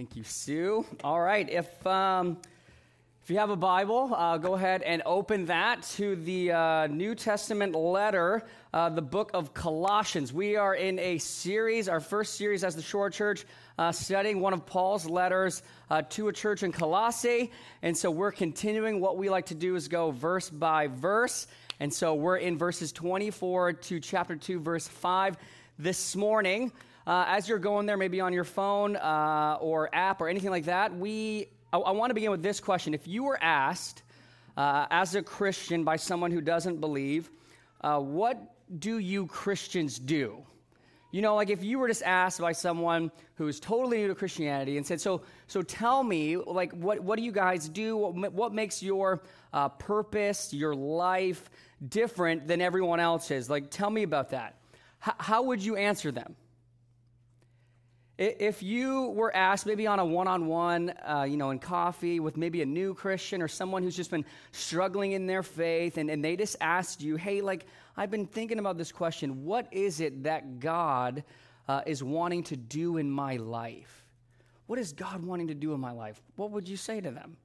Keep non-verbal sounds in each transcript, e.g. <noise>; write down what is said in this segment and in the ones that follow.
Thank you, Sue. All right, if um, if you have a Bible, uh, go ahead and open that to the uh, New Testament letter, uh, the book of Colossians. We are in a series, our first series as the Shore Church, uh, studying one of Paul's letters uh, to a church in Colossae. And so we're continuing. What we like to do is go verse by verse. And so we're in verses 24 to chapter 2, verse 5 this morning. Uh, as you're going there, maybe on your phone uh, or app or anything like that, we I, I want to begin with this question. If you were asked uh, as a Christian by someone who doesn't believe, uh, what do you Christians do? You know, like if you were just asked by someone who is totally new to Christianity and said, "So, so tell me, like, what what do you guys do? What, what makes your uh, purpose, your life, different than everyone else's? Like, tell me about that." H- how would you answer them? If you were asked, maybe on a one on one, you know, in coffee with maybe a new Christian or someone who's just been struggling in their faith, and, and they just asked you, hey, like, I've been thinking about this question. What is it that God uh, is wanting to do in my life? What is God wanting to do in my life? What would you say to them?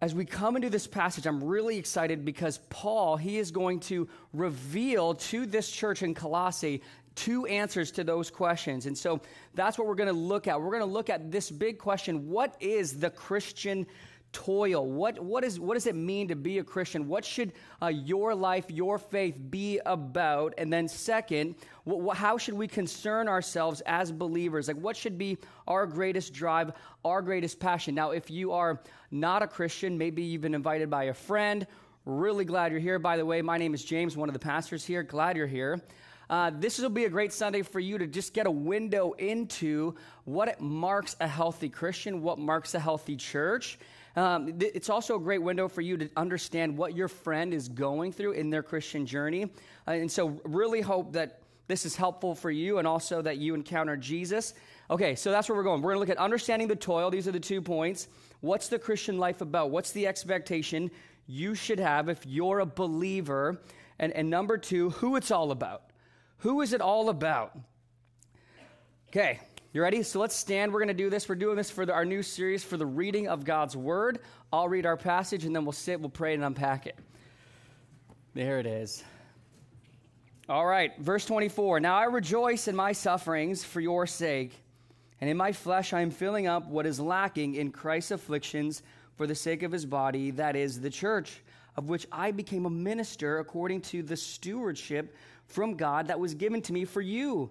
As we come into this passage, I'm really excited because Paul, he is going to reveal to this church in Colossae two answers to those questions. And so that's what we're going to look at. We're going to look at this big question what is the Christian toil? What, what, is, what does it mean to be a Christian? What should uh, your life, your faith be about? And then, second, wh- how should we concern ourselves as believers? Like, what should be our greatest drive, our greatest passion? Now, if you are not a Christian, maybe you've been invited by a friend, really glad you're here. By the way, my name is James, one of the pastors here. Glad you're here. Uh, this will be a great Sunday for you to just get a window into what marks a healthy Christian, what marks a healthy church. Um, th- it's also a great window for you to understand what your friend is going through in their Christian journey. Uh, and so, really hope that this is helpful for you and also that you encounter Jesus. Okay, so that's where we're going. We're going to look at understanding the toil. These are the two points. What's the Christian life about? What's the expectation you should have if you're a believer? And, and number two, who it's all about. Who is it all about? Okay, you ready? So let's stand. We're going to do this. We're doing this for the, our new series for the reading of God's Word. I'll read our passage and then we'll sit, we'll pray, and unpack it. There it is. All right, verse 24. Now I rejoice in my sufferings for your sake, and in my flesh I am filling up what is lacking in Christ's afflictions for the sake of his body, that is, the church, of which I became a minister according to the stewardship from God that was given to me for you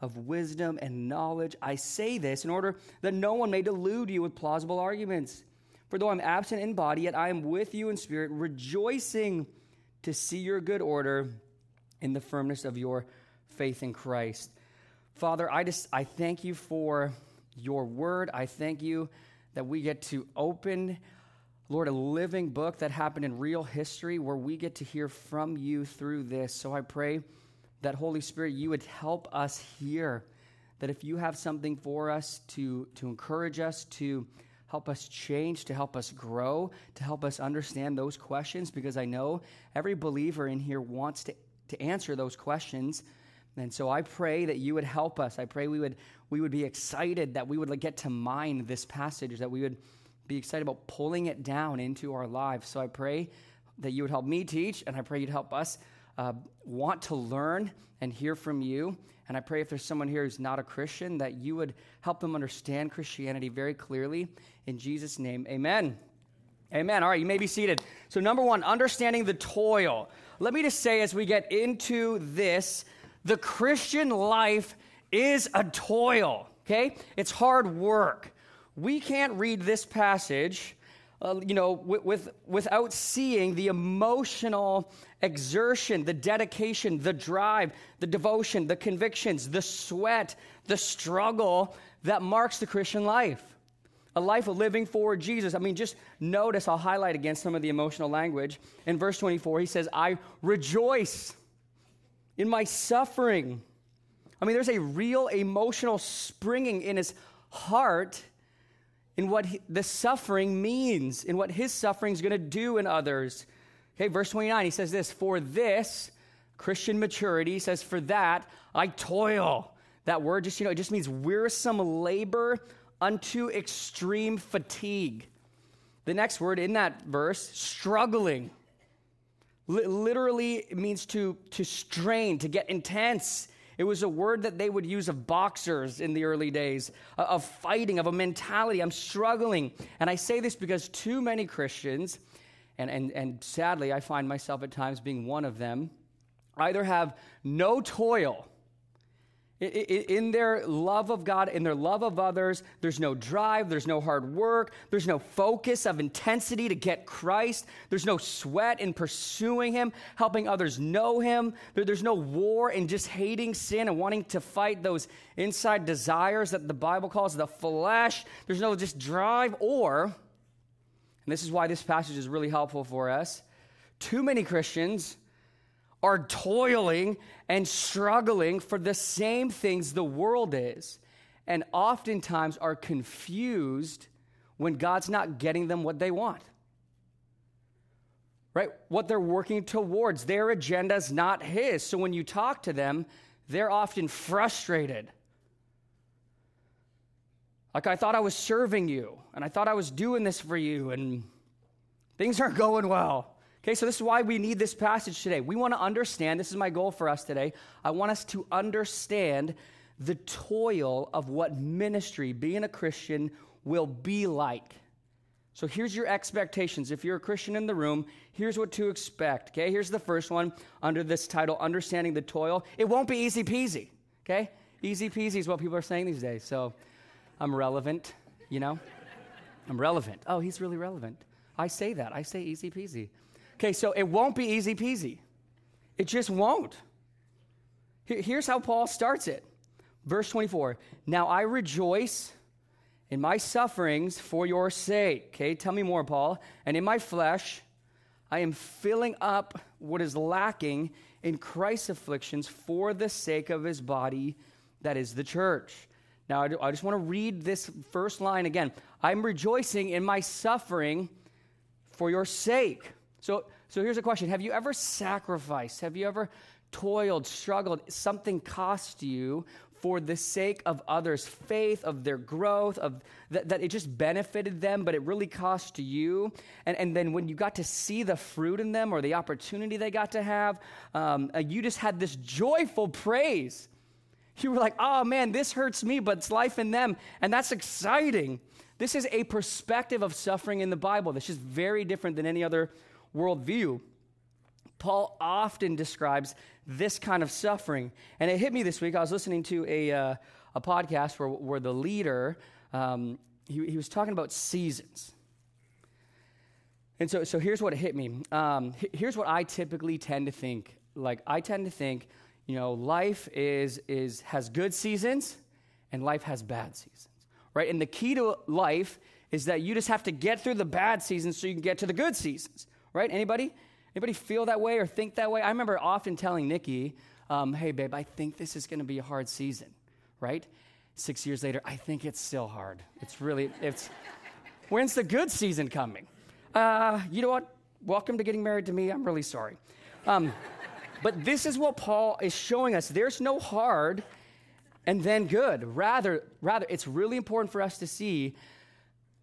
of wisdom and knowledge. I say this in order that no one may delude you with plausible arguments. For though I'm absent in body, yet I am with you in spirit, rejoicing to see your good order in the firmness of your faith in Christ. Father, I just I thank you for your word. I thank you that we get to open Lord, a living book that happened in real history where we get to hear from you through this. So I pray that Holy Spirit, you would help us here. That if you have something for us to, to encourage us, to help us change, to help us grow, to help us understand those questions, because I know every believer in here wants to, to answer those questions. And so I pray that you would help us. I pray we would, we would be excited, that we would get to mine this passage, that we would be excited about pulling it down into our lives. So I pray that you would help me teach, and I pray you'd help us uh, want to learn and hear from you. And I pray if there's someone here who's not a Christian, that you would help them understand Christianity very clearly. In Jesus' name, amen. Amen. All right, you may be seated. So, number one, understanding the toil. Let me just say as we get into this, the Christian life is a toil, okay? It's hard work. We can't read this passage uh, you know, with, with, without seeing the emotional exertion, the dedication, the drive, the devotion, the convictions, the sweat, the struggle that marks the Christian life. A life of living for Jesus. I mean, just notice, I'll highlight again some of the emotional language. In verse 24, he says, I rejoice in my suffering. I mean, there's a real emotional springing in his heart in what he, the suffering means, in what his suffering is going to do in others. Okay, verse 29, he says this For this, Christian maturity, says, For that, I toil. That word just, you know, it just means wearisome labor unto extreme fatigue. The next word in that verse, struggling. L- literally, means to, to strain, to get intense. It was a word that they would use of boxers in the early days, of fighting, of a mentality. I'm struggling. And I say this because too many Christians, and, and, and sadly, I find myself at times being one of them, either have no toil in their love of God, in their love of others, there's no drive, there's no hard work, there's no focus of intensity to get Christ, there's no sweat in pursuing Him, helping others know Him, there's no war in just hating sin and wanting to fight those inside desires that the Bible calls the flesh. There's no just drive, or, and this is why this passage is really helpful for us, too many Christians are toiling and struggling for the same things the world is, and oftentimes are confused when God's not getting them what they want. Right? What they're working towards, their agenda is not His. So when you talk to them, they're often frustrated. Like, I thought I was serving you, and I thought I was doing this for you, and things aren't going well. Okay, so this is why we need this passage today. We want to understand, this is my goal for us today. I want us to understand the toil of what ministry, being a Christian, will be like. So here's your expectations. If you're a Christian in the room, here's what to expect. Okay, here's the first one under this title Understanding the Toil. It won't be easy peasy. Okay, easy peasy is what people are saying these days. So I'm relevant, you know? I'm relevant. Oh, he's really relevant. I say that. I say easy peasy. Okay, so it won't be easy peasy. It just won't. Here's how Paul starts it. Verse 24 Now I rejoice in my sufferings for your sake. Okay, tell me more, Paul. And in my flesh, I am filling up what is lacking in Christ's afflictions for the sake of his body, that is the church. Now, I just want to read this first line again. I'm rejoicing in my suffering for your sake. So, so here's a question Have you ever sacrificed? Have you ever toiled, struggled? Something cost you for the sake of others' faith, of their growth, of that, that, it just benefited them, but it really cost you. And, and then when you got to see the fruit in them or the opportunity they got to have, um, uh, you just had this joyful praise. You were like, oh man, this hurts me, but it's life in them. And that's exciting. This is a perspective of suffering in the Bible. that's just very different than any other worldview, Paul often describes this kind of suffering. And it hit me this week. I was listening to a, uh, a podcast where, where the leader, um, he, he was talking about seasons. And so, so here's what hit me. Um, here's what I typically tend to think. Like, I tend to think, you know, life is, is, has good seasons and life has bad seasons, right? And the key to life is that you just have to get through the bad seasons so you can get to the good seasons right? Anybody? Anybody feel that way or think that way? I remember often telling Nikki, um, hey, babe, I think this is going to be a hard season, right? Six years later, I think it's still hard. It's really, it's, when's the good season coming? Uh, you know what? Welcome to getting married to me. I'm really sorry. Um, but this is what Paul is showing us. There's no hard and then good. Rather, rather, it's really important for us to see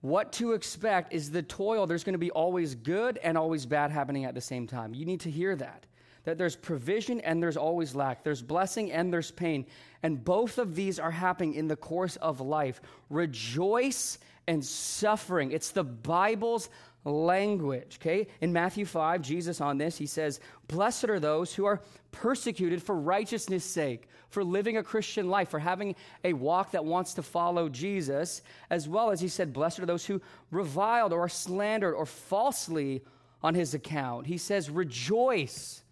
what to expect is the toil. There's going to be always good and always bad happening at the same time. You need to hear that. that there's provision and there's always lack. There's blessing and there's pain. And both of these are happening in the course of life. Rejoice and suffering. It's the Bible's language, okay? In Matthew 5, Jesus on this, he says, Blessed are those who are persecuted for righteousness' sake, for living a Christian life, for having a walk that wants to follow Jesus, as well as he said, Blessed are those who reviled or are slandered or falsely on his account. He says, Rejoice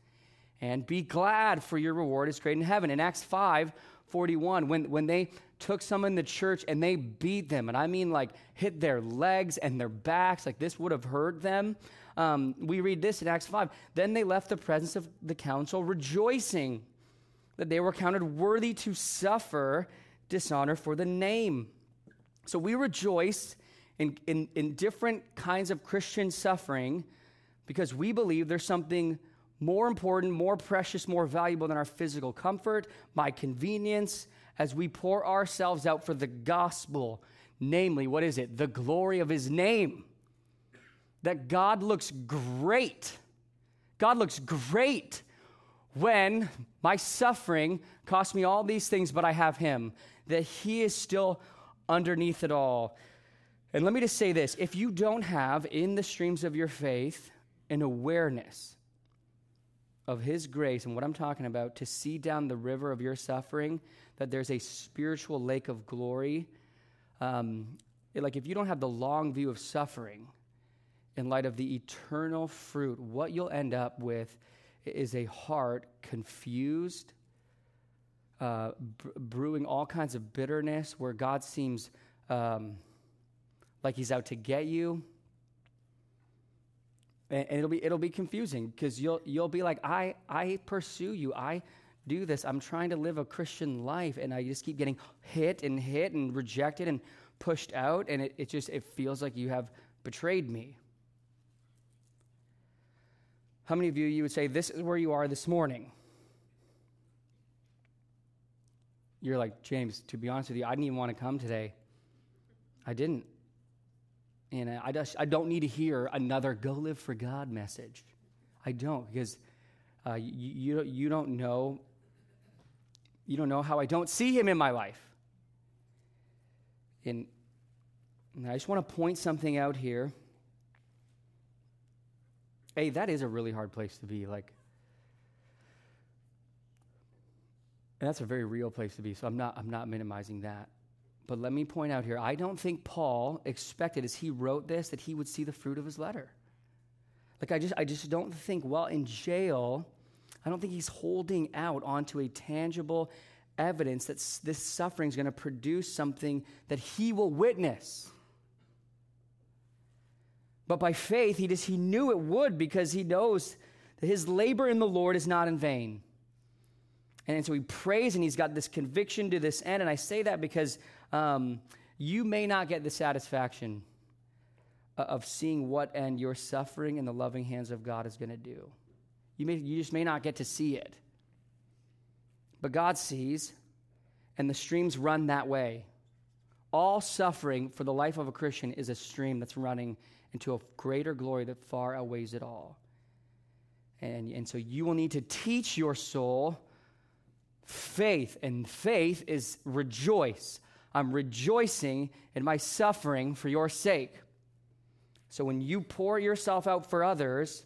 and be glad, for your reward is great in heaven. In Acts 5, 41, when, when they took some in the church and they beat them, and I mean like hit their legs and their backs, like this would have hurt them. Um, we read this in Acts 5. Then they left the presence of the council, rejoicing that they were counted worthy to suffer dishonor for the name. So we rejoice in, in, in different kinds of Christian suffering because we believe there's something more important, more precious, more valuable than our physical comfort, my convenience, as we pour ourselves out for the gospel. Namely, what is it? The glory of his name. That God looks great. God looks great when my suffering cost me all these things, but I have him. That he is still underneath it all. And let me just say this if you don't have in the streams of your faith an awareness of His grace and what I'm talking about to see down the river of your suffering, that there's a spiritual lake of glory. Um, like if you don't have the long view of suffering in light of the eternal fruit, what you'll end up with is a heart confused, uh, brewing all kinds of bitterness, where God seems um, like He's out to get you and, it'll be it'll be confusing because you'll you'll be like I I pursue you I do this I'm trying to live a Christian life and I just keep getting hit and hit and rejected and pushed out and it, it just it feels like you have betrayed me. How many of you you would say this is where you are this morning? You're like James. To be honest with you, I didn't even want to come today. I didn't. And I, just, I don't need to hear another go live for God message. I don't, because uh, you, you, don't know you don't know how I don't see him in my life. And, and I just want to point something out here. Hey, that is a really hard place to be. Like, and that's a very real place to be. So I'm not, I'm not minimizing that. But let me point out here I don't think Paul expected as he wrote this that he would see the fruit of his letter. Like, I just, I just don't think, well, in jail, I don't think he's holding out onto a tangible evidence that this suffering is going to produce something that he will witness. But by faith, he just he knew it would because he knows that his labor in the Lord is not in vain. And so he prays and he's got this conviction to this end. And I say that because um, you may not get the satisfaction of seeing what end your suffering in the loving hands of God is going to do. You, may, you just may not get to see it. But God sees, and the streams run that way. All suffering for the life of a Christian is a stream that's running into a greater glory that far outweighs it all. And, and so you will need to teach your soul faith, and faith is rejoice. I'm rejoicing in my suffering for your sake. So when you pour yourself out for others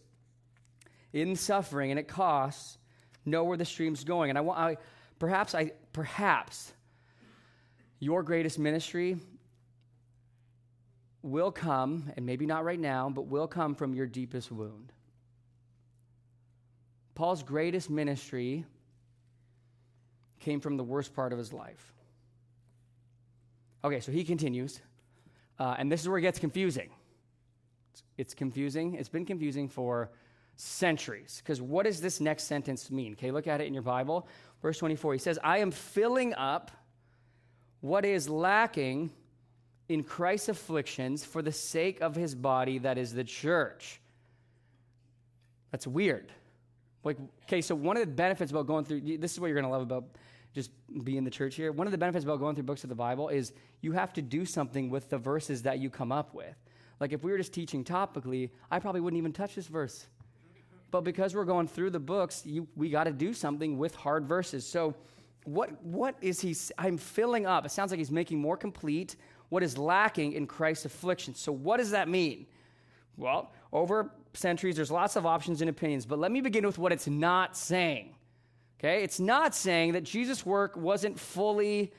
in suffering and it costs, know where the stream's going. And I want I, perhaps I perhaps your greatest ministry will come, and maybe not right now, but will come from your deepest wound. Paul's greatest ministry came from the worst part of his life. Okay, so he continues, uh, and this is where it gets confusing. It's, it's confusing. It's been confusing for centuries. Because what does this next sentence mean? Okay, look at it in your Bible. Verse 24, he says, I am filling up what is lacking in Christ's afflictions for the sake of his body, that is the church. That's weird. Like, okay, so one of the benefits about going through this is what you're going to love about just be in the church here. One of the benefits about going through books of the Bible is you have to do something with the verses that you come up with. Like if we were just teaching topically, I probably wouldn't even touch this verse. but because we're going through the books, you, we got to do something with hard verses. So, what, what is he? I'm filling up. It sounds like he's making more complete what is lacking in Christ's affliction. So, what does that mean? Well, over centuries, there's lots of options and opinions, but let me begin with what it's not saying. Okay? It's not saying that Jesus' work wasn't fully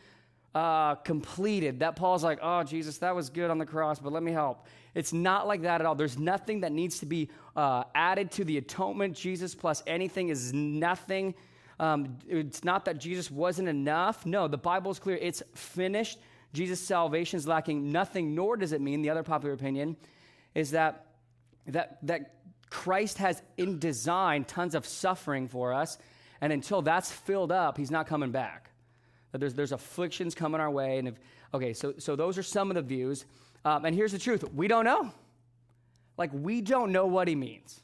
uh, completed. That Paul's like, oh, Jesus, that was good on the cross, but let me help. It's not like that at all. There's nothing that needs to be uh, added to the atonement. Jesus plus anything is nothing. Um, it's not that Jesus wasn't enough. No, the Bible is clear. It's finished. Jesus' salvation is lacking nothing, nor does it mean, the other popular opinion, is that, that, that Christ has in design tons of suffering for us, and until that's filled up, he's not coming back. That there's, there's afflictions coming our way. And if, okay, so, so those are some of the views. Um, and here's the truth we don't know. Like, we don't know what he means.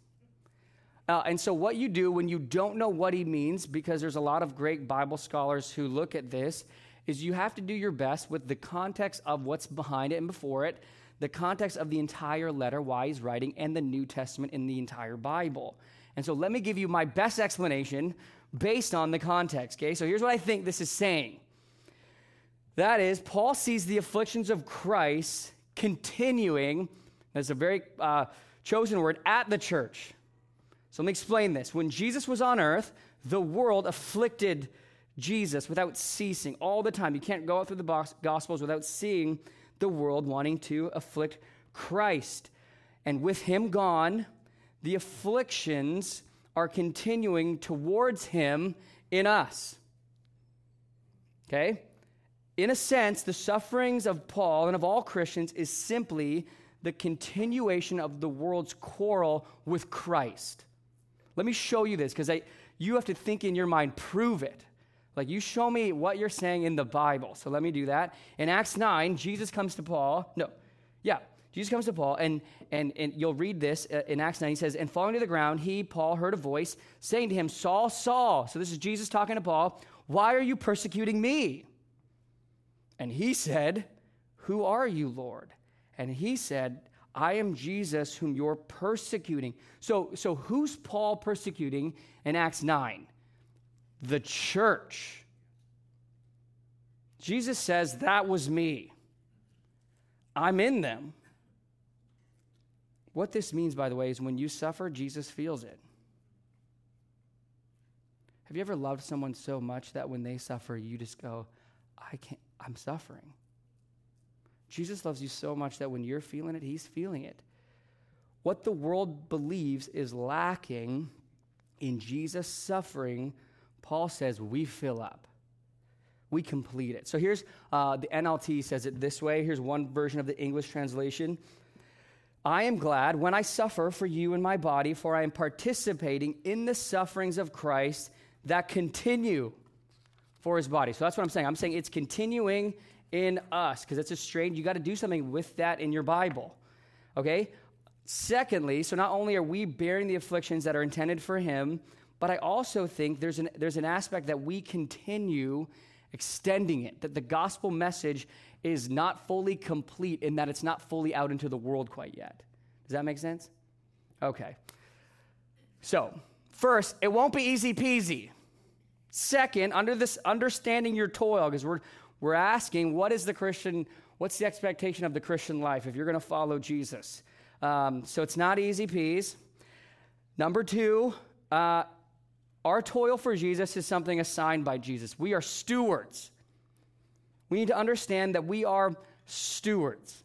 Uh, and so, what you do when you don't know what he means, because there's a lot of great Bible scholars who look at this, is you have to do your best with the context of what's behind it and before it, the context of the entire letter, why he's writing, and the New Testament in the entire Bible. And so, let me give you my best explanation based on the context, okay? So, here's what I think this is saying that is, Paul sees the afflictions of Christ continuing, that's a very uh, chosen word, at the church. So let me explain this. When Jesus was on earth, the world afflicted Jesus without ceasing all the time. You can't go out through the Gospels without seeing the world wanting to afflict Christ. And with him gone, the afflictions are continuing towards him in us. Okay? in a sense, the sufferings of Paul and of all Christians is simply the continuation of the world's quarrel with Christ. Let me show you this because you have to think in your mind, prove it. Like, you show me what you're saying in the Bible. So let me do that. In Acts 9, Jesus comes to Paul. No, yeah, Jesus comes to Paul, and, and, and you'll read this uh, in Acts 9. He says, And falling to the ground, he, Paul, heard a voice saying to him, Saul, Saul. So this is Jesus talking to Paul, Why are you persecuting me? And he said, Who are you, Lord? And he said, I am Jesus whom you're persecuting. So, so who's Paul persecuting in Acts 9? The church. Jesus says, That was me. I'm in them. What this means, by the way, is when you suffer, Jesus feels it. Have you ever loved someone so much that when they suffer, you just go, I can't, I'm suffering. Jesus loves you so much that when you're feeling it, he's feeling it. What the world believes is lacking in Jesus' suffering, Paul says we fill up. We complete it. So here's uh, the NLT says it this way. Here's one version of the English translation. I am glad when I suffer for you in my body, for I am participating in the sufferings of Christ that continue for his body. So that's what I'm saying. I'm saying it's continuing in us because it's a strange, you got to do something with that in your Bible. Okay? Secondly, so not only are we bearing the afflictions that are intended for him, but I also think there's an, there's an aspect that we continue extending it, that the gospel message is not fully complete in that it's not fully out into the world quite yet. Does that make sense? Okay. So, first, it won't be easy peasy. Second, under this understanding your toil, because we're we're asking what is the Christian, what's the expectation of the Christian life if you're going to follow Jesus? Um, so it's not easy peas. Number two, uh, our toil for Jesus is something assigned by Jesus. We are stewards. We need to understand that we are stewards.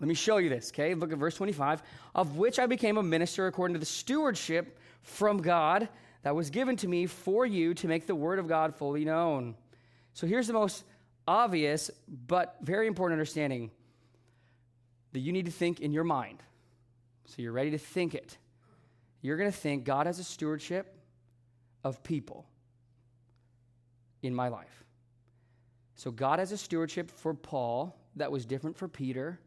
Let me show you this, okay? Look at verse 25. Of which I became a minister according to the stewardship from God that was given to me for you to make the word of God fully known. So here's the most obvious but very important understanding that you need to think in your mind. So you're ready to think it. You're going to think God has a stewardship of people in my life. So God has a stewardship for Paul that was different for Peter,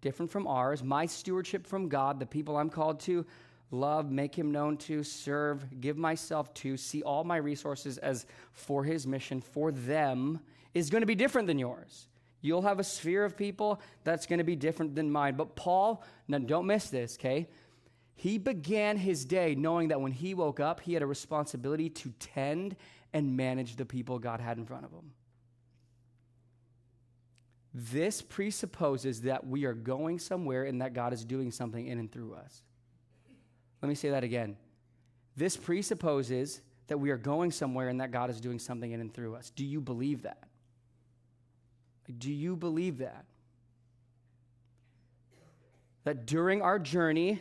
different from ours. My stewardship from God, the people I'm called to, love, make him known to, serve, give myself to, see all my resources as for his mission, for them, is going to be different than yours. You'll have a sphere of people that's going to be different than mine. But Paul, now don't miss this, okay? He began his day knowing that when he woke up, he had a responsibility to tend and manage the people God had in front of him. This presupposes that we are going somewhere and that God is doing something in and through us. Let me say that again. This presupposes that we are going somewhere and that God is doing something in and through us. Do you believe that? Do you believe that? That during our journey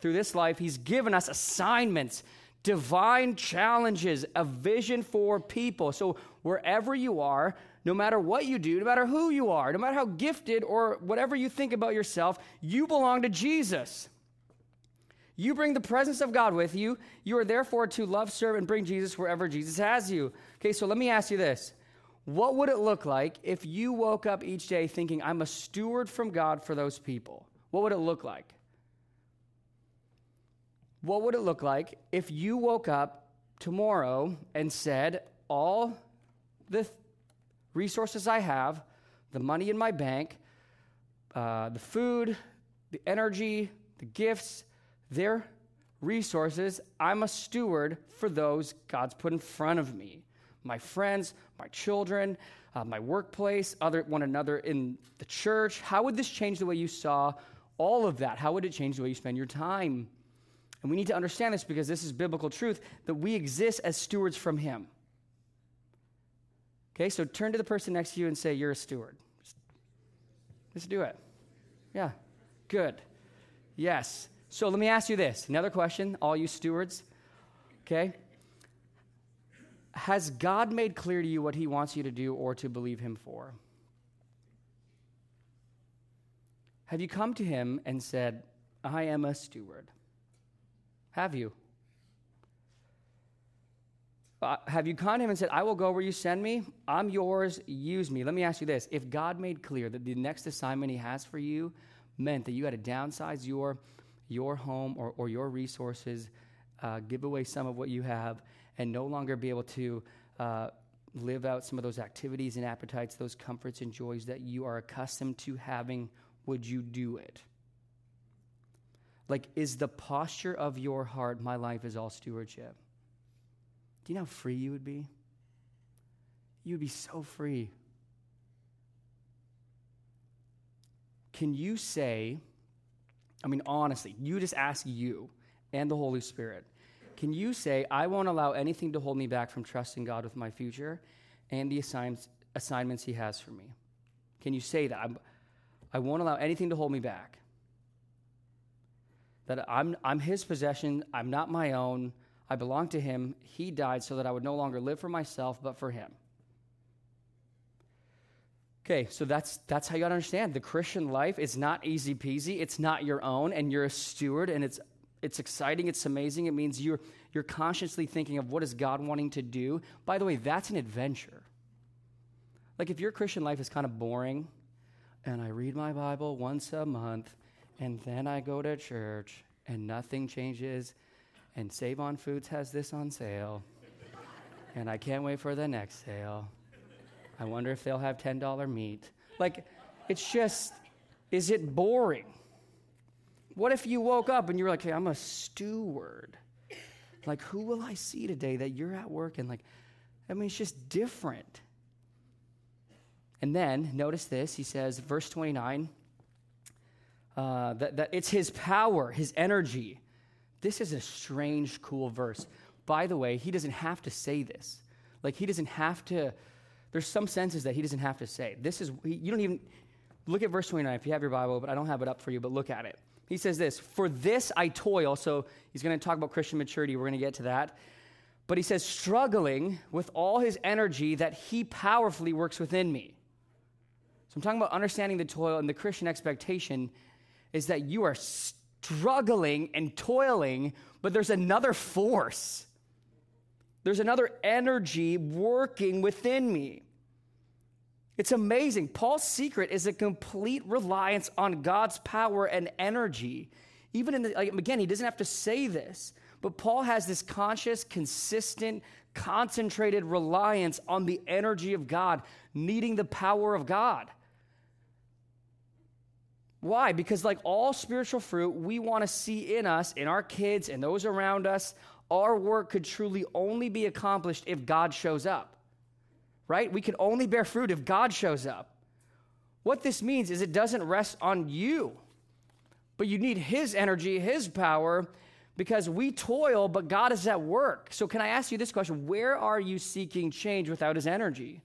through this life, He's given us assignments, divine challenges, a vision for people. So wherever you are, no matter what you do, no matter who you are, no matter how gifted or whatever you think about yourself, you belong to Jesus. You bring the presence of God with you. You are therefore to love, serve, and bring Jesus wherever Jesus has you. Okay, so let me ask you this. What would it look like if you woke up each day thinking, I'm a steward from God for those people? What would it look like? What would it look like if you woke up tomorrow and said, All the resources I have, the money in my bank, uh, the food, the energy, the gifts, their resources, I'm a steward for those God's put in front of me. My friends, my children, uh, my workplace, other one another in the church. How would this change the way you saw all of that? How would it change the way you spend your time? And we need to understand this because this is biblical truth that we exist as stewards from Him. Okay, so turn to the person next to you and say, You're a steward. Just, just do it. Yeah, good. Yes. So let me ask you this another question, all you stewards. Okay? Has God made clear to you what He wants you to do or to believe Him for? Have you come to Him and said, I am a steward? Have you? Uh, have you to him and said, I will go where you send me? I'm yours, use me. Let me ask you this. If God made clear that the next assignment he has for you meant that you had to downsize your, your home or, or your resources, uh, give away some of what you have, and no longer be able to uh, live out some of those activities and appetites, those comforts and joys that you are accustomed to having, would you do it? Like, is the posture of your heart, my life is all stewardship? You know how free you would be? You would be so free. Can you say, I mean, honestly, you just ask you and the Holy Spirit, can you say, I won't allow anything to hold me back from trusting God with my future and the assign- assignments He has for me? Can you say that? I'm, I won't allow anything to hold me back. That I'm, I'm His possession, I'm not my own. I belong to him. He died so that I would no longer live for myself, but for him. Okay, so that's that's how you gotta understand the Christian life. It's not easy peasy. It's not your own, and you're a steward, and it's it's exciting. It's amazing. It means you're you're consciously thinking of what is God wanting to do. By the way, that's an adventure. Like if your Christian life is kind of boring, and I read my Bible once a month, and then I go to church, and nothing changes and Save on Foods has this on sale. and I can't wait for the next sale. I wonder if they'll have $10 meat. Like, it's just, is it boring? What if you woke up and you were like, hey, I'm a steward? Like, who will I see today that you're at work and like, I mean, it's just different. And then, notice this, he says, verse 29, uh, that, that it's his power, his energy this is a strange, cool verse. By the way, he doesn't have to say this. Like, he doesn't have to, there's some senses that he doesn't have to say. This is, you don't even, look at verse 29 if you have your Bible, but I don't have it up for you, but look at it. He says this For this I toil. So he's going to talk about Christian maturity. We're going to get to that. But he says, struggling with all his energy that he powerfully works within me. So I'm talking about understanding the toil and the Christian expectation is that you are struggling and toiling, but there's another force. There's another energy working within me. It's amazing. Paul's secret is a complete reliance on God's power and energy. Even in the, like, again, he doesn't have to say this, but Paul has this conscious, consistent, concentrated reliance on the energy of God, needing the power of God. Why? Because, like all spiritual fruit, we want to see in us, in our kids, and those around us, our work could truly only be accomplished if God shows up. Right? We can only bear fruit if God shows up. What this means is it doesn't rest on you, but you need His energy, His power, because we toil, but God is at work. So, can I ask you this question? Where are you seeking change without His energy?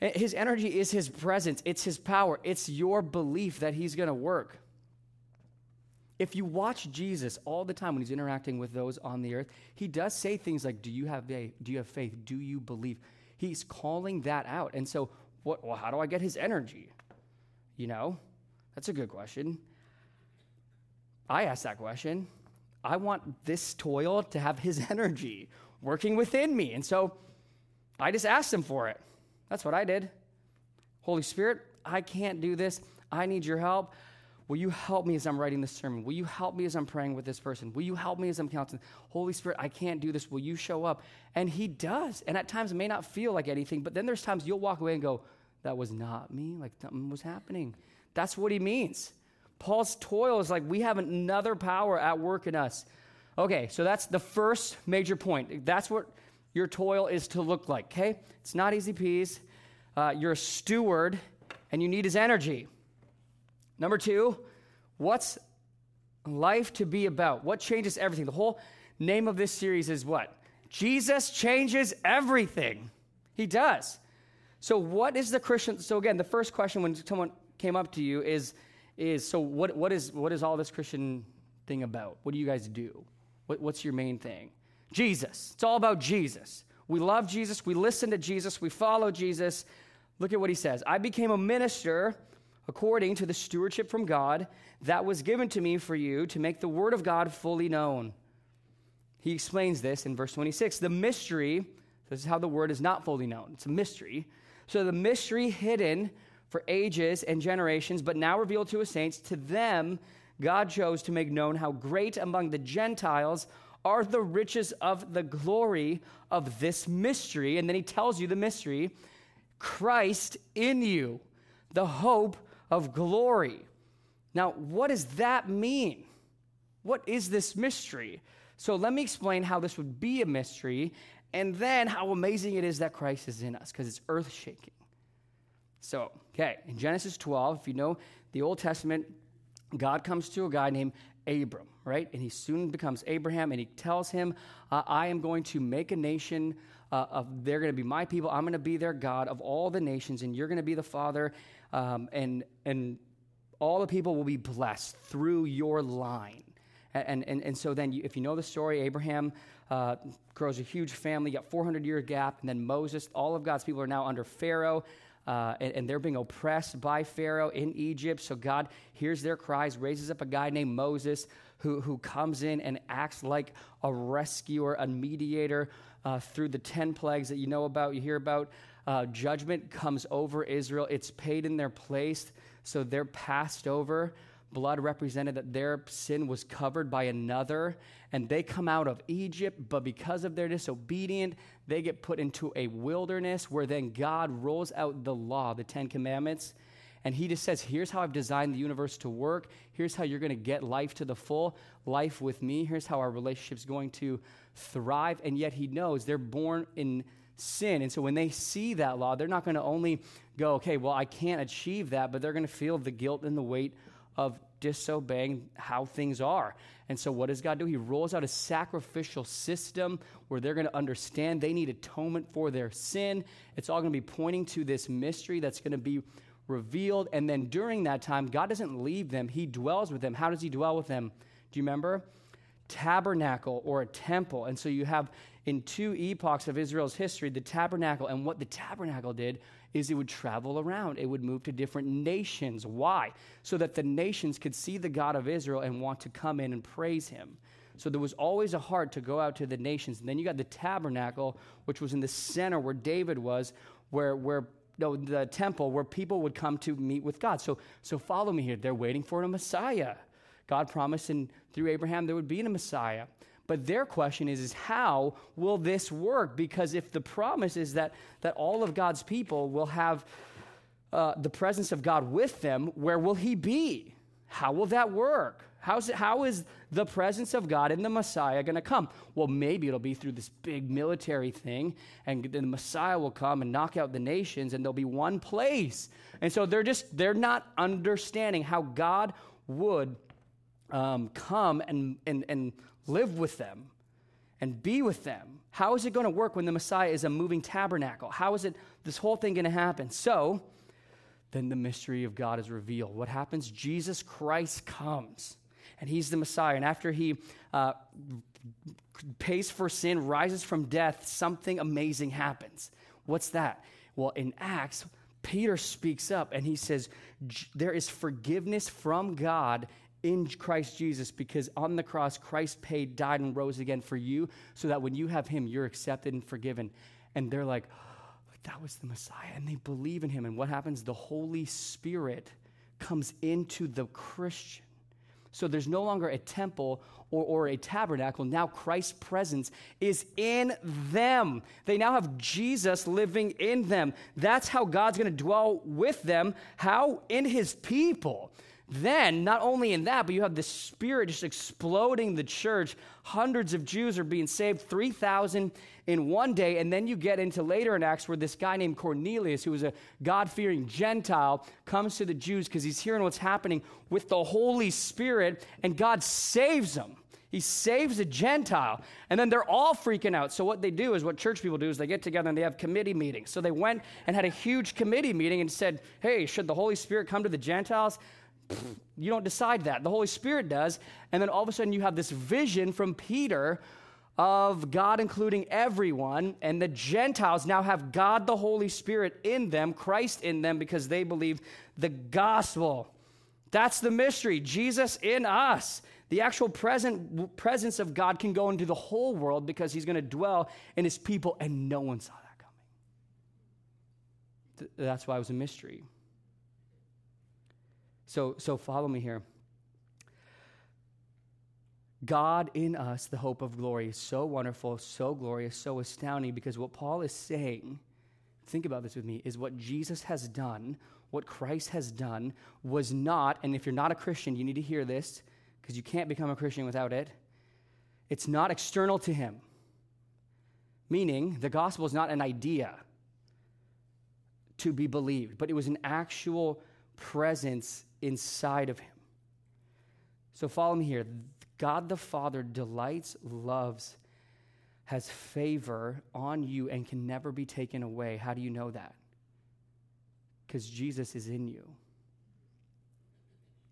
His energy is His presence, it's His power, it's your belief that He's going to work. If you watch Jesus all the time when he's interacting with those on the earth, he does say things like, Do you have faith? Do you have faith? Do you believe? He's calling that out. And so, what, well, how do I get his energy? You know, that's a good question. I ask that question. I want this toil to have his <laughs> energy working within me. And so I just asked him for it. That's what I did. Holy Spirit, I can't do this. I need your help. Will you help me as I'm writing this sermon? Will you help me as I'm praying with this person? Will you help me as I'm counseling? Holy Spirit, I can't do this. Will you show up? And He does. And at times it may not feel like anything, but then there's times you'll walk away and go, That was not me. Like something was happening. That's what He means. Paul's toil is like we have another power at work in us. Okay, so that's the first major point. That's what your toil is to look like, okay? It's not easy peas. Uh, you're a steward and you need his energy. Number two, what's life to be about? What changes everything? The whole name of this series is what? Jesus changes everything. He does. So, what is the Christian? So, again, the first question when someone came up to you is, is so what, what, is, what is all this Christian thing about? What do you guys do? What, what's your main thing? Jesus. It's all about Jesus. We love Jesus. We listen to Jesus. We follow Jesus. Look at what he says. I became a minister according to the stewardship from God that was given to me for you to make the word of God fully known. He explains this in verse 26. The mystery, this is how the word is not fully known. It's a mystery. So the mystery hidden for ages and generations, but now revealed to his saints, to them God chose to make known how great among the Gentiles are the riches of the glory of this mystery. And then he tells you the mystery Christ in you, the hope of glory. Now, what does that mean? What is this mystery? So, let me explain how this would be a mystery and then how amazing it is that Christ is in us because it's earth shaking. So, okay, in Genesis 12, if you know the Old Testament, God comes to a guy named Abram, right? And he soon becomes Abraham, and he tells him, uh, I am going to make a nation uh, of, they're going to be my people. I'm going to be their God of all the nations, and you're going to be the father um, and, and all the people will be blessed through your line. And, and, and so then, you, if you know the story, Abraham uh, grows a huge family, you got 400 year gap, and then Moses, all of God's people are now under Pharaoh. Uh, and, and, they're being oppressed by Pharaoh in Egypt. So God hears their cries, raises up a guy named Moses who, who comes in and acts like a rescuer, a mediator uh, through the 10 plagues that you know about, you hear about uh, judgment comes over Israel. It's paid in their place, so they're passed over. Blood represented that their sin was covered by another, and they come out of Egypt, but because of their disobedience, they get put into a wilderness where then God rolls out the law, the Ten Commandments. And he just says, Here's how I've designed the universe to work. Here's how you're going to get life to the full, life with me. Here's how our relationship's going to thrive. And yet he knows they're born in sin. And so when they see that law, they're not going to only go, okay, well, I can't achieve that, but they're going to feel the guilt and the weight of disobeying how things are. And so, what does God do? He rolls out a sacrificial system where they're going to understand they need atonement for their sin. It's all going to be pointing to this mystery that's going to be revealed. And then during that time, God doesn't leave them, He dwells with them. How does He dwell with them? Do you remember? Tabernacle or a temple. And so, you have in two epochs of Israel's history, the tabernacle. And what the tabernacle did is it would travel around, it would move to different nations. Why? So that the nations could see the God of Israel and want to come in and praise him. So there was always a heart to go out to the nations. And then you got the tabernacle, which was in the center where David was, where, where the temple where people would come to meet with God. So, so follow me here. They're waiting for a Messiah. God promised in, through Abraham there would be a Messiah. But their question is, is how will this work? Because if the promise is that, that all of God's people will have uh, the presence of God with them, where will he be? How will that work? How's it, how is the presence of God and the Messiah going to come? Well, maybe it'll be through this big military thing, and the Messiah will come and knock out the nations, and there'll be one place. And so they're just, they're not understanding how God would um, come and, and, and live with them and be with them. How is it going to work when the Messiah is a moving tabernacle? How is it, this whole thing going to happen? So, then the mystery of God is revealed. What happens? Jesus Christ comes and he's the Messiah. And after he uh, pays for sin, rises from death, something amazing happens. What's that? Well, in Acts, Peter speaks up and he says, There is forgiveness from God in Christ Jesus because on the cross, Christ paid, died, and rose again for you so that when you have him, you're accepted and forgiven. And they're like, that was the Messiah. And they believe in him. And what happens? The Holy Spirit comes into the Christian. So there's no longer a temple or, or a tabernacle. Now Christ's presence is in them. They now have Jesus living in them. That's how God's going to dwell with them. How? In his people. Then, not only in that, but you have the Spirit just exploding the church. Hundreds of Jews are being saved, 3,000 in one day. And then you get into later in Acts where this guy named Cornelius, who was a God fearing Gentile, comes to the Jews because he's hearing what's happening with the Holy Spirit, and God saves him. He saves a Gentile. And then they're all freaking out. So, what they do is what church people do is they get together and they have committee meetings. So, they went and had a huge committee meeting and said, Hey, should the Holy Spirit come to the Gentiles? You don't decide that. The Holy Spirit does. And then all of a sudden, you have this vision from Peter of God including everyone, and the Gentiles now have God the Holy Spirit in them, Christ in them, because they believe the gospel. That's the mystery. Jesus in us. The actual present presence of God can go into the whole world because he's going to dwell in his people, and no one saw that coming. That's why it was a mystery. So, so follow me here. God in us, the hope of glory, is so wonderful, so glorious, so astounding because what Paul is saying, think about this with me, is what Jesus has done, what Christ has done, was not, and if you're not a Christian, you need to hear this because you can't become a Christian without it. It's not external to him, meaning the gospel is not an idea to be believed, but it was an actual presence inside of him. So follow me here. God the Father delights, loves, has favor on you, and can never be taken away. How do you know that? Because Jesus is in you.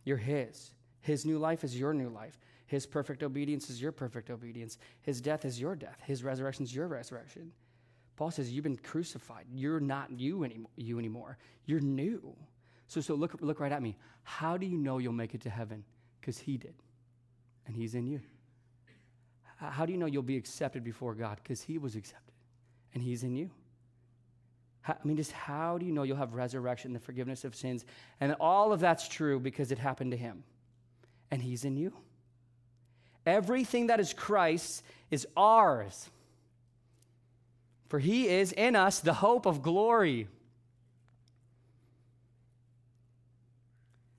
You're His. His new life is your new life. His perfect obedience is your perfect obedience. His death is your death. His resurrection is your resurrection. Paul says, You've been crucified. You're not you, any- you anymore. You're new. So, so look, look right at me. How do you know you'll make it to heaven? Because he did, and he's in you. How do you know you'll be accepted before God? Because he was accepted, and he's in you. I mean, just how do you know you'll have resurrection, the forgiveness of sins? And all of that's true because it happened to him, and he's in you. Everything that is Christ's is ours. For he is in us the hope of glory.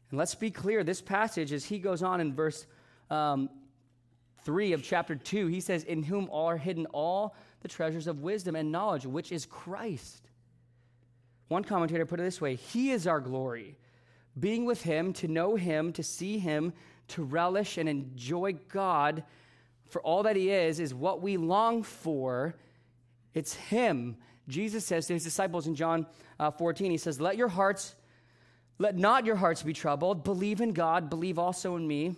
And let's be clear this passage, as he goes on in verse um, 3 of chapter 2, he says, In whom are hidden all the treasures of wisdom and knowledge, which is Christ. One commentator put it this way He is our glory. Being with Him, to know Him, to see Him, to relish and enjoy God for all that He is, is what we long for. It's Him. Jesus says to His disciples in John uh, 14, He says, Let your hearts let not your hearts be troubled. Believe in God, believe also in me.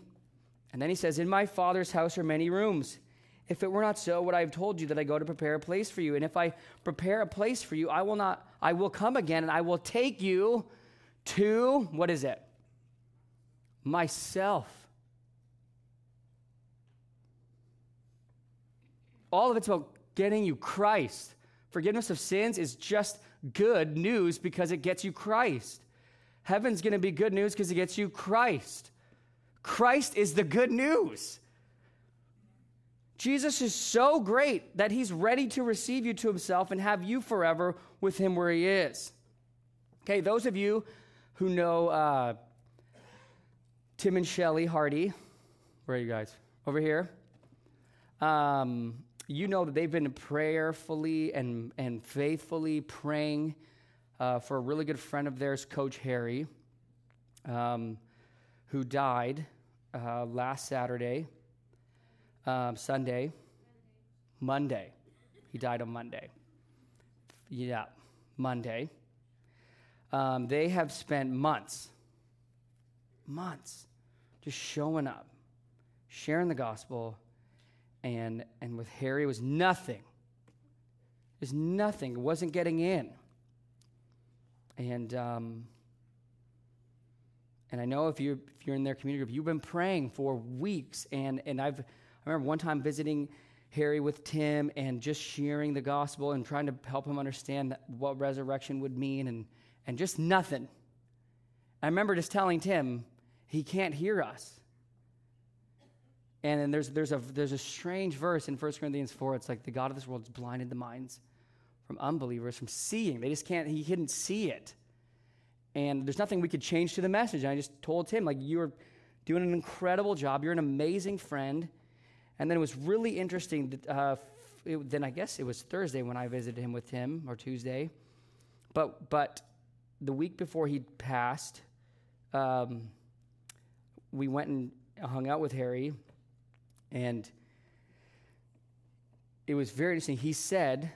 And then he says, In my Father's house are many rooms. If it were not so, would I have told you that I go to prepare a place for you? And if I prepare a place for you, I will not, I will come again and I will take you to, what is it? Myself. All of it's about getting you Christ. Forgiveness of sins is just good news because it gets you Christ. Heaven's going to be good news because it gets you Christ. Christ is the good news. Jesus is so great that he's ready to receive you to himself and have you forever with him where he is. Okay, those of you who know uh, Tim and Shelly Hardy, where are you guys? Over here. Um, you know that they've been prayerfully and, and faithfully praying uh, for a really good friend of theirs, Coach Harry, um, who died uh, last Saturday, um, Sunday, Monday. He died on Monday. Yeah, Monday. Um, they have spent months, months, just showing up, sharing the gospel, and and with Harry it was nothing. It was nothing. It wasn't getting in. And um, and I know if you if you're in their community group, you've been praying for weeks. And and I've I remember one time visiting Harry with Tim and just sharing the gospel and trying to help him understand what resurrection would mean and and just nothing. I remember just telling Tim, he can't hear us. And then there's, there's, a, there's a strange verse in 1 Corinthians 4. It's like the God of this world has blinded the minds from unbelievers from seeing. They just can't, he couldn't see it. And there's nothing we could change to the message. And I just told him, like, you're doing an incredible job. You're an amazing friend. And then it was really interesting. Uh, it, then I guess it was Thursday when I visited him with him, or Tuesday. But, but the week before he passed, um, we went and hung out with Harry and it was very interesting. He said,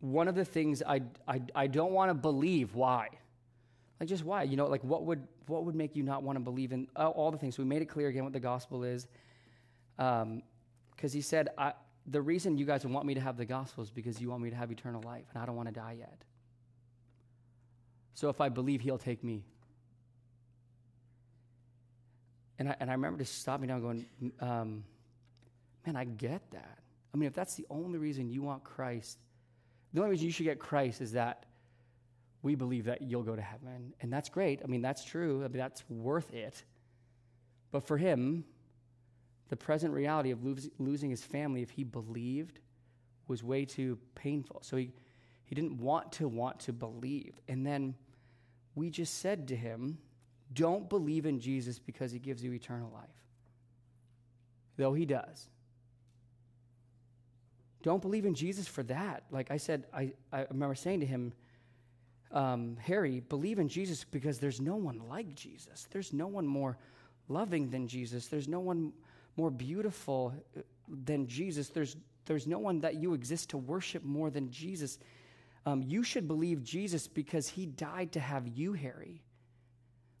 one of the things I, I, I don't want to believe, why? Like, just why? You know, like, what would, what would make you not want to believe in all, all the things? So we made it clear again what the gospel is. Because um, he said, I, the reason you guys want me to have the gospel is because you want me to have eternal life, and I don't want to die yet. So if I believe, he'll take me. And I, and I remember just stopping down going, um, man, I get that. I mean, if that's the only reason you want Christ, the only reason you should get Christ is that we believe that you'll go to heaven. And that's great. I mean, that's true. I mean, that's worth it. But for him, the present reality of lose, losing his family, if he believed, was way too painful. So he, he didn't want to want to believe. And then we just said to him, don't believe in Jesus because he gives you eternal life, though he does. Don't believe in Jesus for that. Like I said, I, I remember saying to him, um, Harry, believe in Jesus because there's no one like Jesus. There's no one more loving than Jesus. There's no one more beautiful uh, than Jesus. There's, there's no one that you exist to worship more than Jesus. Um, you should believe Jesus because he died to have you, Harry.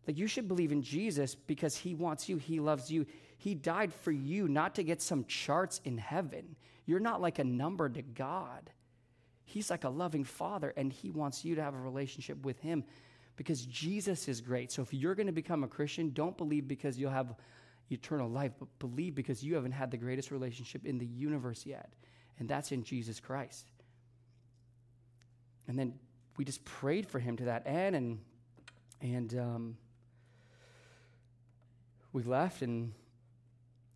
Like you should believe in Jesus because he wants you, he loves you. He died for you, not to get some charts in heaven. You're not like a number to God. He's like a loving father, and he wants you to have a relationship with him because Jesus is great. So if you're going to become a Christian, don't believe because you'll have eternal life, but believe because you haven't had the greatest relationship in the universe yet, and that's in Jesus Christ. And then we just prayed for him to that end, and and um, we left and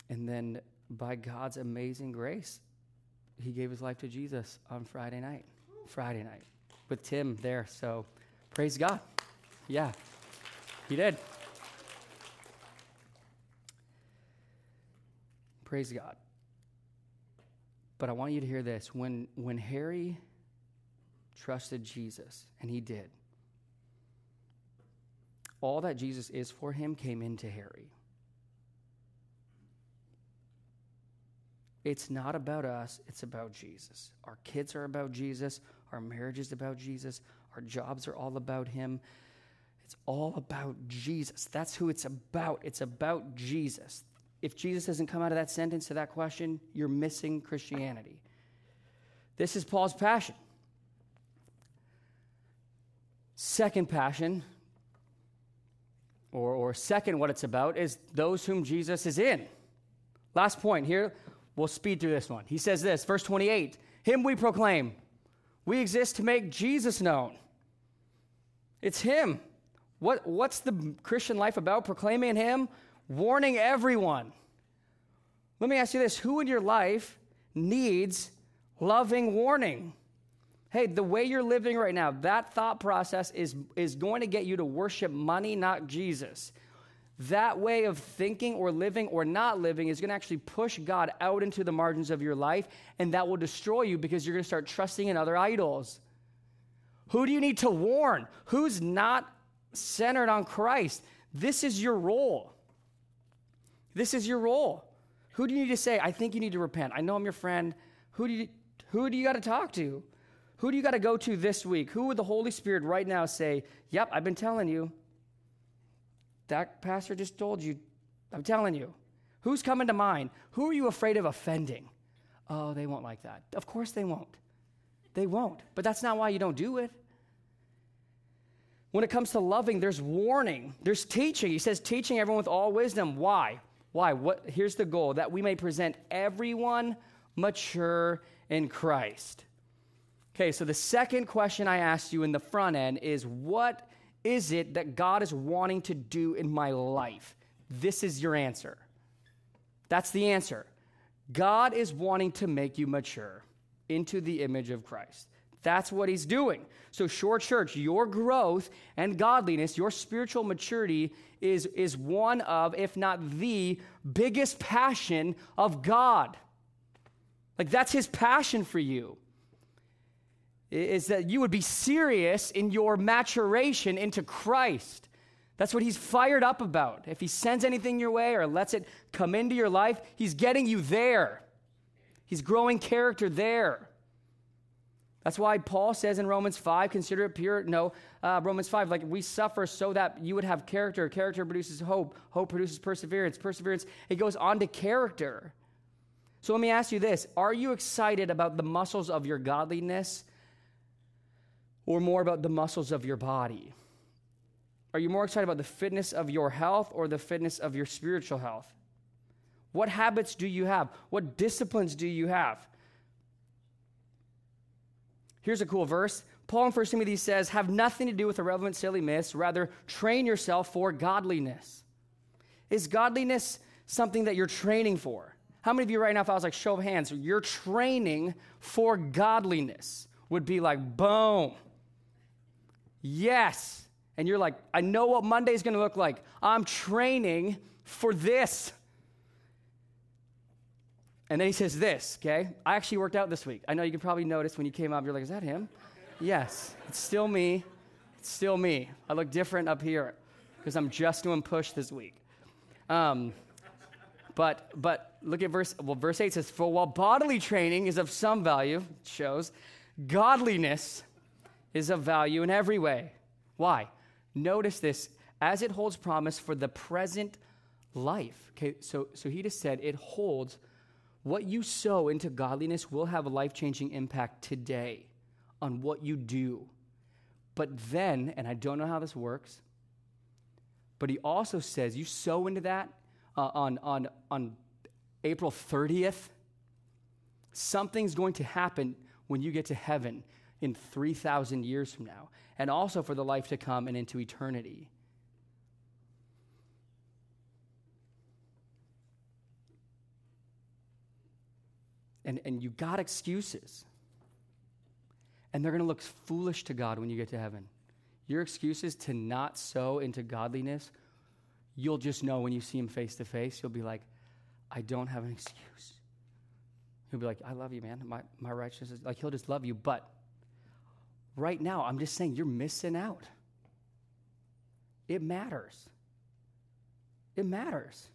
and then by God's amazing grace, he gave his life to Jesus on Friday night. Friday night with Tim there. So praise God. Yeah. He did. Praise God. But I want you to hear this. When when Harry trusted Jesus, and he did, all that Jesus is for him came into Harry. It's not about us, it's about Jesus. Our kids are about Jesus, our marriage is about Jesus, our jobs are all about Him. It's all about Jesus. That's who it's about. It's about Jesus. If Jesus doesn't come out of that sentence to that question, you're missing Christianity. This is Paul's passion. Second passion, or, or second, what it's about, is those whom Jesus is in. Last point here We'll speed through this one. He says this, verse 28 Him we proclaim. We exist to make Jesus known. It's Him. What, what's the Christian life about? Proclaiming Him, warning everyone. Let me ask you this who in your life needs loving warning? Hey, the way you're living right now, that thought process is, is going to get you to worship money, not Jesus. That way of thinking or living or not living is going to actually push God out into the margins of your life, and that will destroy you because you're going to start trusting in other idols. Who do you need to warn? Who's not centered on Christ? This is your role. This is your role. Who do you need to say, I think you need to repent? I know I'm your friend. Who do you, who do you got to talk to? Who do you got to go to this week? Who would the Holy Spirit right now say, Yep, I've been telling you. That pastor just told you. I'm telling you. Who's coming to mind? Who are you afraid of offending? Oh, they won't like that. Of course they won't. They won't. But that's not why you don't do it. When it comes to loving, there's warning, there's teaching. He says, teaching everyone with all wisdom. Why? Why? What here's the goal that we may present everyone mature in Christ. Okay, so the second question I asked you in the front end is what is it that God is wanting to do in my life? This is your answer. That's the answer. God is wanting to make you mature into the image of Christ. That's what he's doing. So, Shore Church, your growth and godliness, your spiritual maturity is, is one of, if not the biggest passion of God. Like, that's his passion for you is that you would be serious in your maturation into Christ. That's what he's fired up about. If he sends anything your way or lets it come into your life, he's getting you there. He's growing character there. That's why Paul says in Romans 5, consider it pure. No, uh, Romans 5, like we suffer so that you would have character. Character produces hope. Hope produces perseverance. Perseverance, it goes on to character. So let me ask you this Are you excited about the muscles of your godliness or more about the muscles of your body? Are you more excited about the fitness of your health or the fitness of your spiritual health? What habits do you have? What disciplines do you have? Here's a cool verse. Paul in 1 Timothy says, Have nothing to do with irrelevant, silly myths. Rather, train yourself for godliness. Is godliness something that you're training for? How many of you right now, if I was like, show of hands, you're training for godliness? Would be like, boom. Yes. And you're like, I know what Monday's going to look like. I'm training for this. And then he says this, okay? I actually worked out this week. I know you can probably notice when you came up, you're like, is that him? yes, it's still me. It's still me. I look different up here because I'm just doing push this week. Um, but but look at verse well verse 8 says for while bodily training is of some value shows godliness is of value in every way. Why? Notice this as it holds promise for the present life. Okay, so, so he just said it holds what you sow into godliness will have a life changing impact today on what you do. But then, and I don't know how this works, but he also says you sow into that uh, on, on, on April 30th. Something's going to happen when you get to heaven in 3,000 years from now, and also for the life to come and into eternity. And, and you got excuses. And they're going to look foolish to God when you get to heaven. Your excuses to not sow into godliness, you'll just know when you see him face to face. You'll be like, I don't have an excuse. He'll be like, I love you, man. My, my righteousness, like, he'll just love you. But right now, I'm just saying you're missing out. It matters. It matters.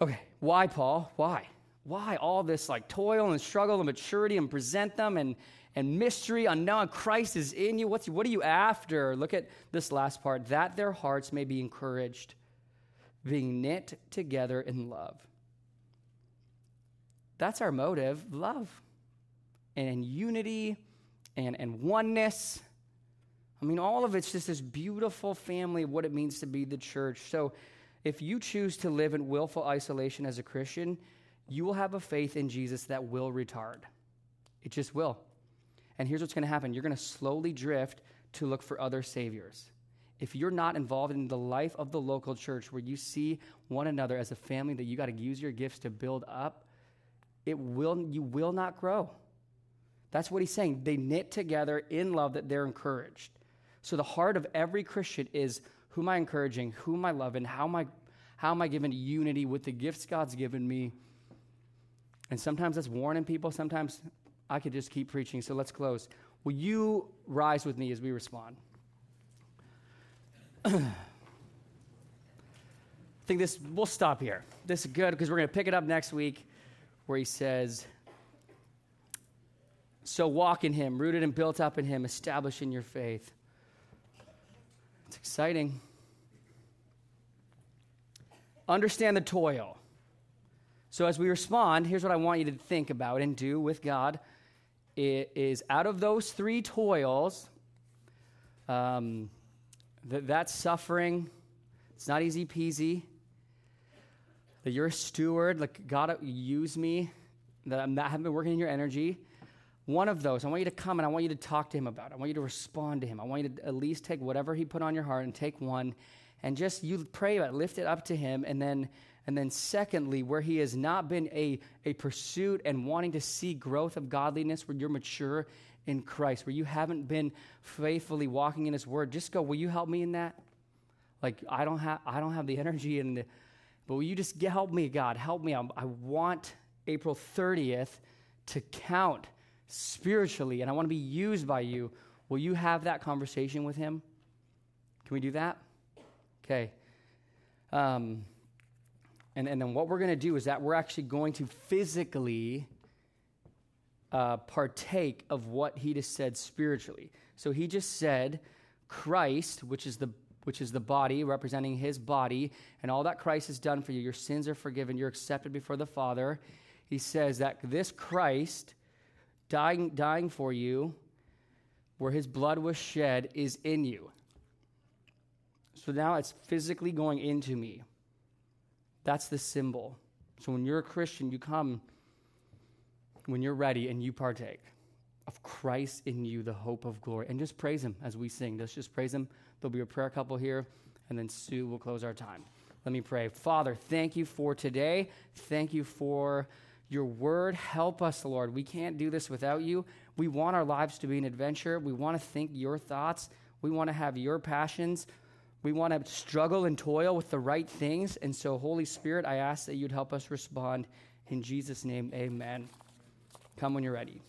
Okay, why, Paul? Why? Why all this like toil and struggle and maturity and present them and, and mystery unknown? Christ is in you. What's, what are you after? Look at this last part that their hearts may be encouraged, being knit together in love. That's our motive love and unity and, and oneness. I mean, all of it's just this beautiful family of what it means to be the church. So, if you choose to live in willful isolation as a Christian, you will have a faith in Jesus that will retard. It just will. And here's what's going to happen you're going to slowly drift to look for other saviors. If you're not involved in the life of the local church where you see one another as a family that you got to use your gifts to build up, it will, you will not grow. That's what he's saying. They knit together in love that they're encouraged. So the heart of every Christian is who am I encouraging? Who am I loving? How am I, how am I given unity with the gifts God's given me? And sometimes that's warning people. Sometimes I could just keep preaching. So let's close. Will you rise with me as we respond? <clears throat> I think this, we'll stop here. This is good because we're going to pick it up next week where he says, So walk in him, rooted and built up in him, established in your faith. It's exciting. Understand the toil. So as we respond, here's what I want you to think about and do with God. It is out of those three toils, um, that, that suffering, it's not easy peasy. That you're a steward, like God use me, that I'm not, haven't been working in your energy. One of those, I want you to come and I want you to talk to him about it. I want you to respond to him. I want you to at least take whatever he put on your heart and take one and just you pray about it, lift it up to him, and then and then secondly, where he has not been a, a pursuit and wanting to see growth of godliness, where you're mature in Christ, where you haven't been faithfully walking in his word, just go, will you help me in that? Like I don't have I don't have the energy and the, but will you just help me, God? Help me. I, I want April 30th to count spiritually, and I want to be used by you. Will you have that conversation with him? Can we do that? Okay. Um, and, and then what we're going to do is that we're actually going to physically uh, partake of what he just said spiritually. So he just said, Christ, which is the which is the body representing his body, and all that Christ has done for you. Your sins are forgiven. You're accepted before the Father. He says that this Christ dying, dying for you, where his blood was shed, is in you. So now it's physically going into me. That's the symbol. So when you're a Christian, you come when you're ready and you partake of Christ in you, the hope of glory. And just praise him as we sing. Let's just praise him. There'll be a prayer couple here, and then Sue will close our time. Let me pray. Father, thank you for today. Thank you for your word. Help us, Lord. We can't do this without you. We want our lives to be an adventure. We want to think your thoughts. We want to have your passions. We want to struggle and toil with the right things. And so, Holy Spirit, I ask that you'd help us respond. In Jesus' name, amen. Come when you're ready.